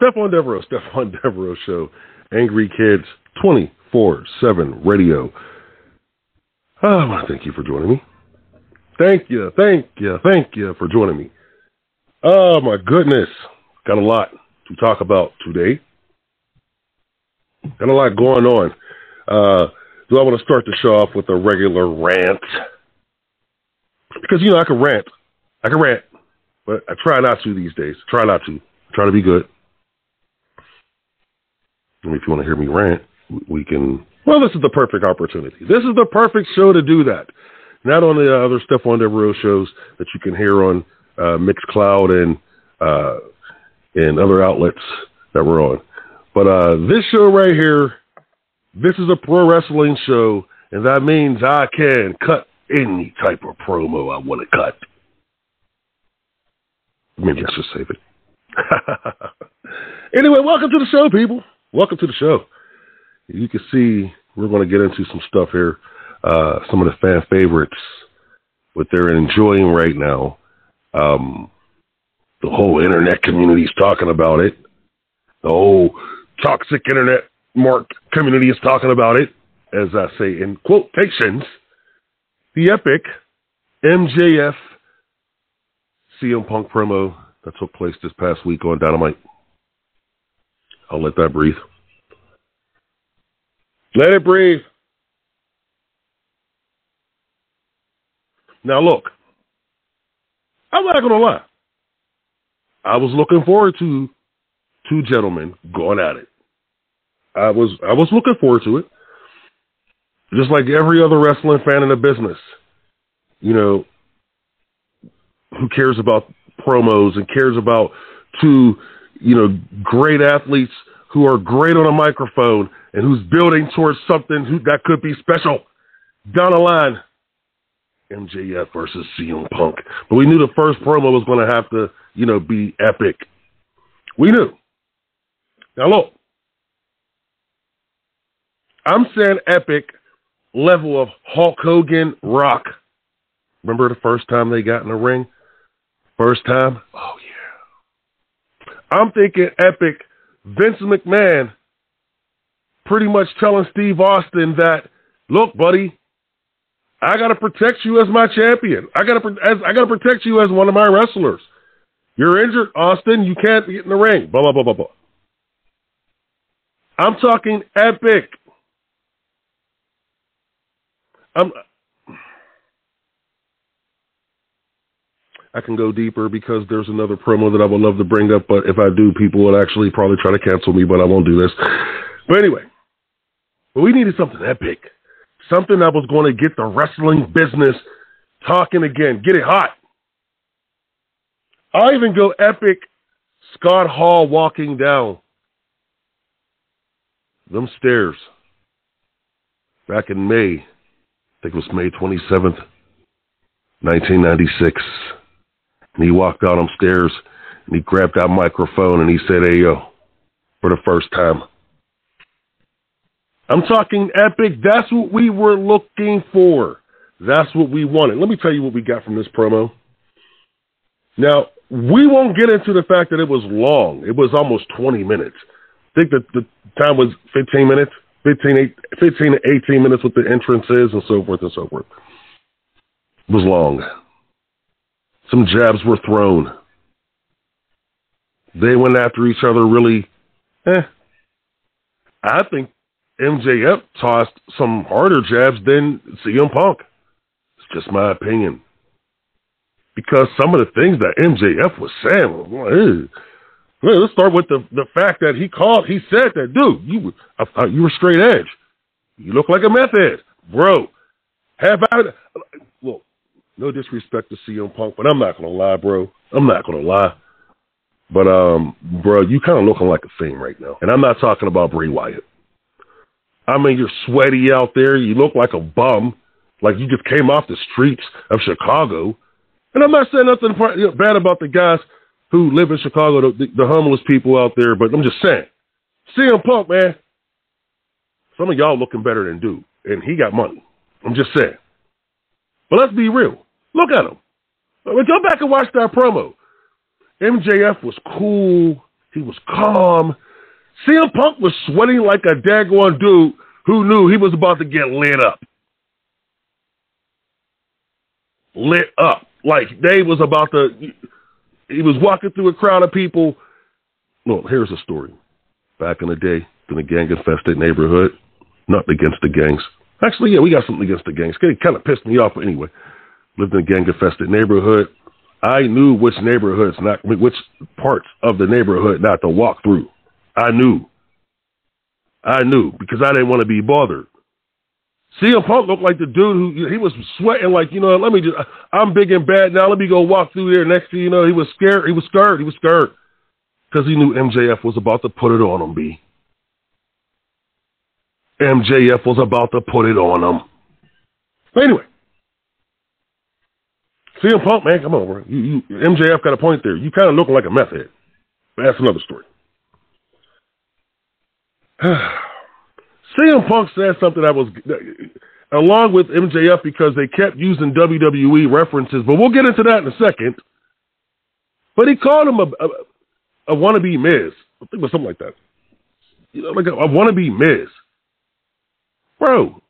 Stephon Devereux, Stephon Devereux Show, Angry Kids 24 7 radio. Oh, I want to thank you for joining me. Thank you, thank you, thank you for joining me. Oh, my goodness. Got a lot to talk about today. Got a lot going on. Uh, do I want to start the show off with a regular rant? Because, you know, I can rant. I can rant, but I try not to these days. Try not to. Try to be good. If you want to hear me rant, we can. Well, this is the perfect opportunity. This is the perfect show to do that. Not on the other Stephon Devereux shows that you can hear on uh, Mixcloud and uh, and other outlets that we're on, but uh, this show right here, this is a pro wrestling show, and that means I can cut any type of promo I want to cut. Maybe I should save it. anyway, welcome to the show, people. Welcome to the show. You can see we're going to get into some stuff here. Uh, some of the fan favorites, what they're enjoying right now. Um, the whole internet community is talking about it. The whole toxic internet mark community is talking about it, as I say in quotations. The epic MJF CM Punk promo that took place this past week on Dynamite. I'll let that breathe. Let it breathe. Now look, I'm not gonna lie. I was looking forward to two gentlemen going at it. I was I was looking forward to it. Just like every other wrestling fan in the business. You know, who cares about promos and cares about two, you know, great athletes who are great on a microphone and who's building towards something who, that could be special down the line. MJF versus CM Punk. But we knew the first promo was going to have to, you know, be epic. We knew. Now look, I'm saying epic level of Hulk Hogan Rock. Remember the first time they got in the ring? First time? Oh yeah. I'm thinking epic Vince McMahon pretty much telling Steve Austin that, look, buddy, I got to protect you as my champion. I got to as I got to protect you as one of my wrestlers. You're injured, Austin. You can't get in the ring. Blah blah blah blah blah. I'm talking epic. I'm. I can go deeper because there's another promo that I would love to bring up, but if I do, people will actually probably try to cancel me, but I won't do this. But anyway, but we needed something epic something that was going to get the wrestling business talking again, get it hot. I even go epic Scott Hall walking down them stairs back in May. I think it was May 27th, 1996. And he walked out on stairs and he grabbed that microphone and he said, Hey, yo, for the first time, I'm talking epic. That's what we were looking for. That's what we wanted. Let me tell you what we got from this promo. Now, we won't get into the fact that it was long. It was almost 20 minutes. I think that the time was 15 minutes, 15, 15 to 18 minutes with the entrances and so forth and so forth. It was long. Some jabs were thrown. They went after each other really, eh. I think MJF tossed some harder jabs than CM Punk. It's just my opinion. Because some of the things that MJF was saying, well, let's start with the, the fact that he called, he said that, dude, you, I thought you were straight edge. You look like a meth head. Bro, have I, no disrespect to CM Punk, but I'm not to lie, bro. I'm not to lie. But, um, bro, you kind of looking like a fiend right now. And I'm not talking about Bray Wyatt. I mean, you're sweaty out there. You look like a bum, like you just came off the streets of Chicago. And I'm not saying nothing bad about the guys who live in Chicago, the, the homeless people out there, but I'm just saying, CM Punk, man, some of y'all looking better than dude, and he got money. I'm just saying. But let's be real. Look at him. Go back and watch that promo. MJF was cool He was calm. CM Punk was sweating like a daggone dude who knew he was about to get lit up. Lit up. Like Dave was about to, he was walking through a crowd of people. Well, here's a story. Back in the day, in a gang infested neighborhood, nothing against the gangs. Actually, yeah, we got something against the gangs. It kind of pissed me off, but anyway. Lived in a gang infested neighborhood. I knew which neighborhoods, not which parts of the neighborhood not to walk through. I knew. I knew because I didn't want to be bothered. CM Punk looked like the dude who he was sweating like, you know, let me just I'm big and bad now, let me go walk through there. Next thing you know, he was scared. He was scared. He was scared. Because he knew MJF was about to put it on him, B. MJF was about to put it on him. But anyway. CM Punk, man, come on, You, you, MJF got a point there. You kind of looking like a meth head. But that's another story. CM Punk said something that was along with MJF because they kept using WWE references, but we'll get into that in a second. But he called him a, a, a wannabe Miz. I think it was something like that. You know, like a, a wannabe Miz. Bro,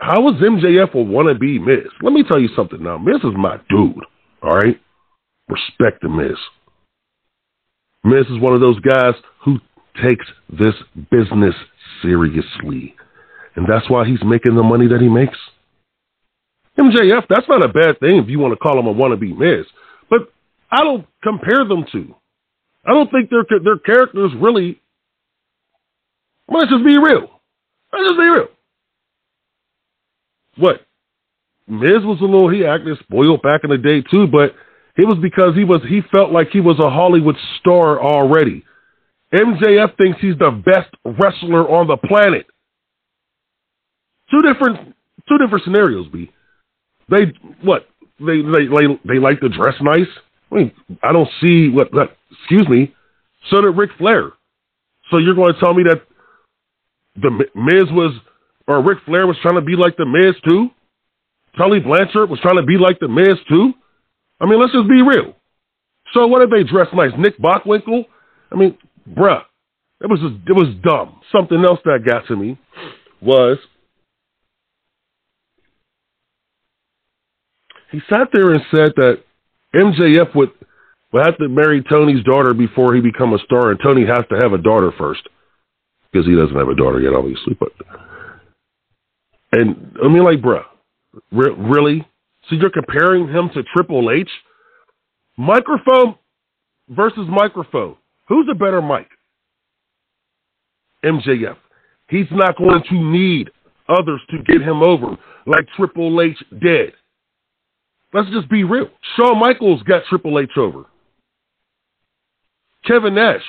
how was MJF a wannabe Miz? Let me tell you something now. Miz is my dude, all right? Respect the Miz. Miz is one of those guys who takes this business seriously. And that's why he's making the money that he makes. MJF, that's not a bad thing if you want to call him a wannabe Miz. But I don't compare them to. I don't think their their characters really. let's just be real. Let's just be real. What? Miz was a little he acted spoiled back in the day too, but it was because he was he felt like he was a Hollywood star already. MJF thinks he's the best wrestler on the planet. Two different two different scenarios, B. They what? They they they, they like to dress nice. I mean, I don't see what that excuse me. So did Ric Flair. So you're going to tell me that the Miz was or Ric Flair was trying to be like the Miz too? Tully Blanchard was trying to be like the Miz too? I mean, let's just be real. So what if they dress nice? Nick Bockwinkel? I mean, bruh, it was just, it was dumb. Something else that got to me was he sat there and said that MJF would, would have to marry Tony's daughter before he become a star, and Tony has to have a daughter first because he doesn't have a daughter yet, obviously. But and I mean, like, bruh, re- really? So you're comparing him to Triple H? Microphone versus microphone. Who's a better mic? MJF. He's not going to need others to get him over like Triple H did. Let's just be real. Shawn Michaels got Triple H over. Kevin Nash,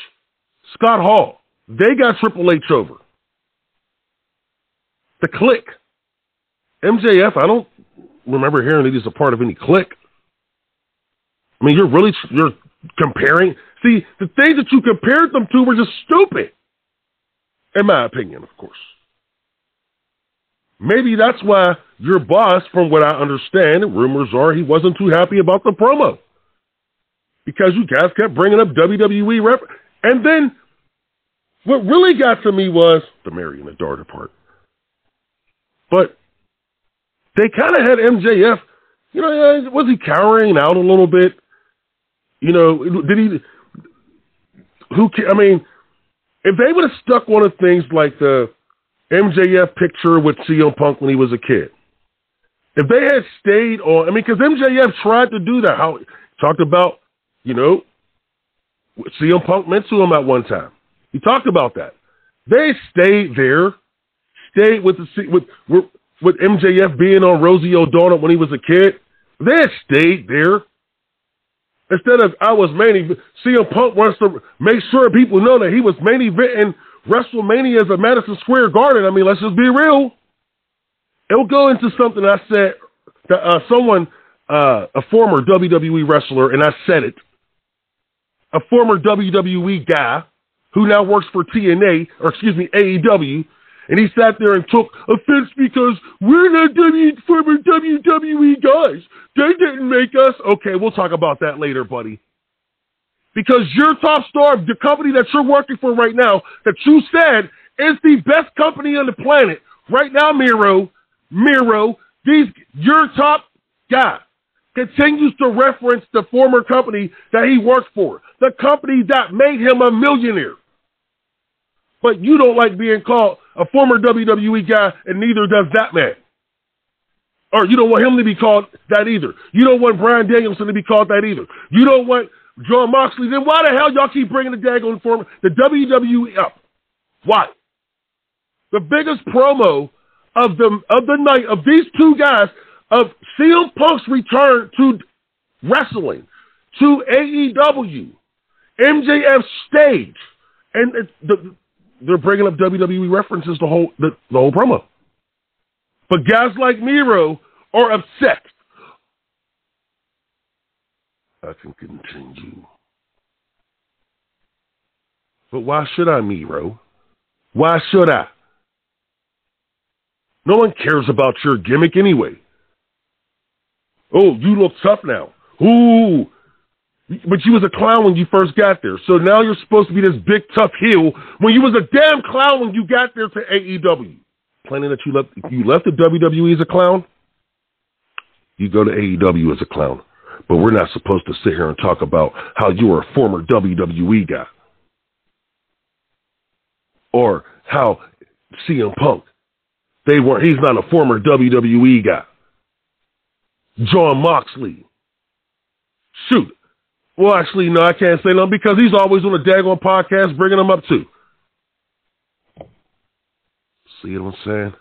Scott Hall, they got Triple H over. The Kliq. MJF, I don't remember hearing that he's a part of any Kliq. I mean, you're really you're comparing. See, the things that you compared them to were just stupid, in my opinion, of course. Maybe that's why your boss, from what I understand, rumors are he wasn't too happy about the promo because you guys kept bringing up WWE rep, and then what really got to me was the marry and the daughter part. But they kind of had MJF, you know, was he cowering out a little bit? You know, did he? Who? I mean, if they would have stuck one of things like the MJF picture with CM Punk when he was a kid, if they had stayed on, I mean, because MJF tried to do that. How talked about, you know, CM Punk meant to him at one time. He talked about that. They stayed there, stayed with the with with MJF being on Rosie O'Donnell when he was a kid. Had stayed there. Instead of I was main CM Punk wants to make sure people know that he was main eventing WrestleMania at Madison Square Garden. I mean, let's just be real. It'll go into something I said that uh, someone, uh, a former WWE wrestler, and I said it, a former WWE guy who now works for TNA, or excuse me, AEW, and he sat there and took offense because we're not w- former WWE guys. They didn't make us. Okay, we'll talk about that later, buddy. because your top star, the company that you're working for right now, that you said is the best company on the planet right now, Miro, Miro, these your top guy continues to reference the former company that he worked for, the company that made him a millionaire. But you don't like being called a former WWE guy, and neither does that man. Or you don't want him to be called that either. You don't want Bryan Danielson to be called that either. You don't want Jon Moxley. Then why the hell y'all keep bringing the daggone form the WWE up? Why? The biggest promo of the of the night of these two guys of CM Punk's return to wrestling to AEW, MJF stage, and the, they're bringing up WWE references the whole the, the whole promo. But guys like Miro are upset. I can continue. But why should I, Miro? Why should I? No one cares about your gimmick anyway. Oh, you look tough now. Ooh. But you was a clown when you first got there. So now you're supposed to be this big tough heel when you was a damn clown when you got there to AEW. Planning that you left you left the WWE as a clown? You go to AEW as a clown. But we're not supposed to sit here and talk about how you were a former WWE guy. Or how CM Punk. They weren't he's not a former WWE guy. Jon Moxley. Shoot. Well, actually, no, I can't say no because he's always on a daggone podcast bringing them up too. See what I'm saying?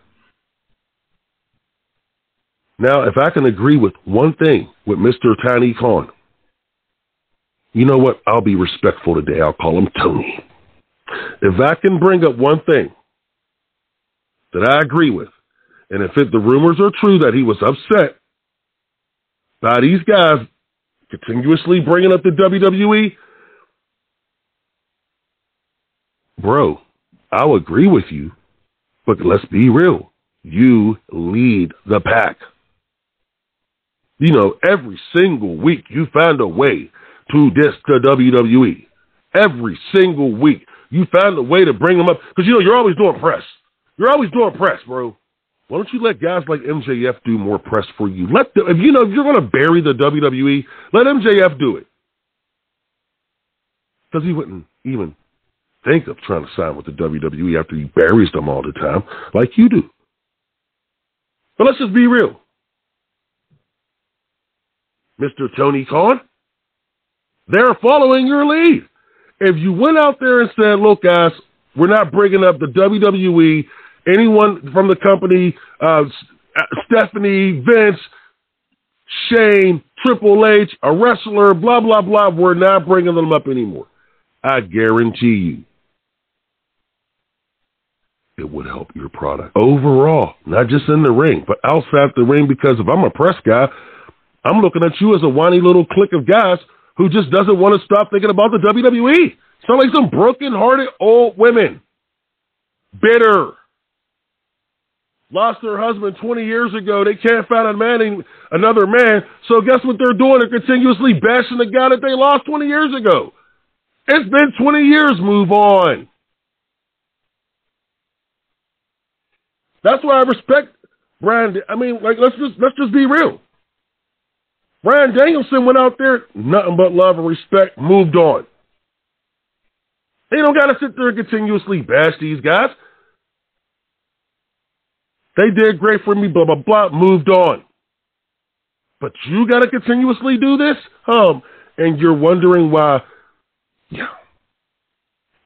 Now, if I can agree with one thing with Mr. Tiny Khan, you know what? I'll be respectful today. I'll call him Tony. If I can bring up one thing that I agree with, and if it, the rumors are true that he was upset by these guys continuously bringing up the WWE, bro, I'll agree with you, but let's be real. You lead the pack. You know, every single week you find a way to diss the WWE. Every single week you find a way to bring them up because you know you're always doing press. You're always doing press, bro. Why don't you let guys like MJF do more press for you? Let the, if you know if you're going to bury the WWE, let MJF do it because he wouldn't even think of trying to sign with the WWE after he buries them all the time like you do. But let's just be real. Mr. Tony Khan, they're following your lead. If you went out there and said, look, guys, we're not bringing up the WWE anyone from the company, uh, Stephanie, Vince, Shane, Triple H, a wrestler, blah, blah, blah. We're not bringing them up anymore. I guarantee you it would help your product overall, not just in the ring, but outside the ring. Because if I'm a press guy, I'm looking at you as a whiny little clique of guys who just doesn't want to stop thinking about the WWE. Sound like some broken-hearted old women, bitter, lost their husband 20 years ago. They can't find a man, another man. So guess what they're doing? They're continuously bashing the guy that they lost 20 years ago. It's been 20 years. Move on. That's why I respect Bryan. I mean, like let's just let's just be real. Bryan Danielson went out there, nothing but love and respect, moved on. They don't got to sit there and continuously bash these guys. They did great for me, blah, blah, blah, moved on. But you got to continuously do this? Um, and you're wondering why, yeah.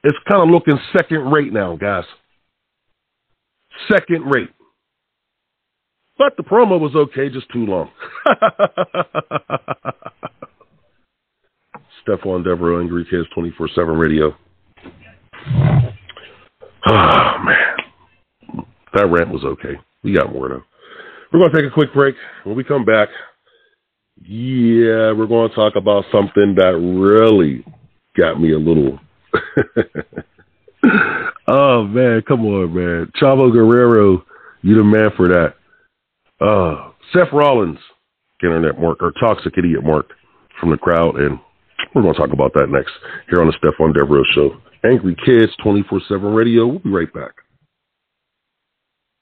It's kind of looking second rate now, guys. Second rate. But the promo was okay, just too long. Stephon Devereux, Angry Kids 24 7 radio. Oh, man. That rant was okay. We got more though. We're going to take a quick break. When we come back, yeah, we're going to talk about something that really got me a little. oh man, come on, man. Chavo Guerrero, you the man for that. Uh, Seth Rollins, internet mark or toxic idiot mark from the crowd, and We're going to talk about that next here on the Stephon Devereux Show. Angry Kids 24 7 Radio. We'll be right back.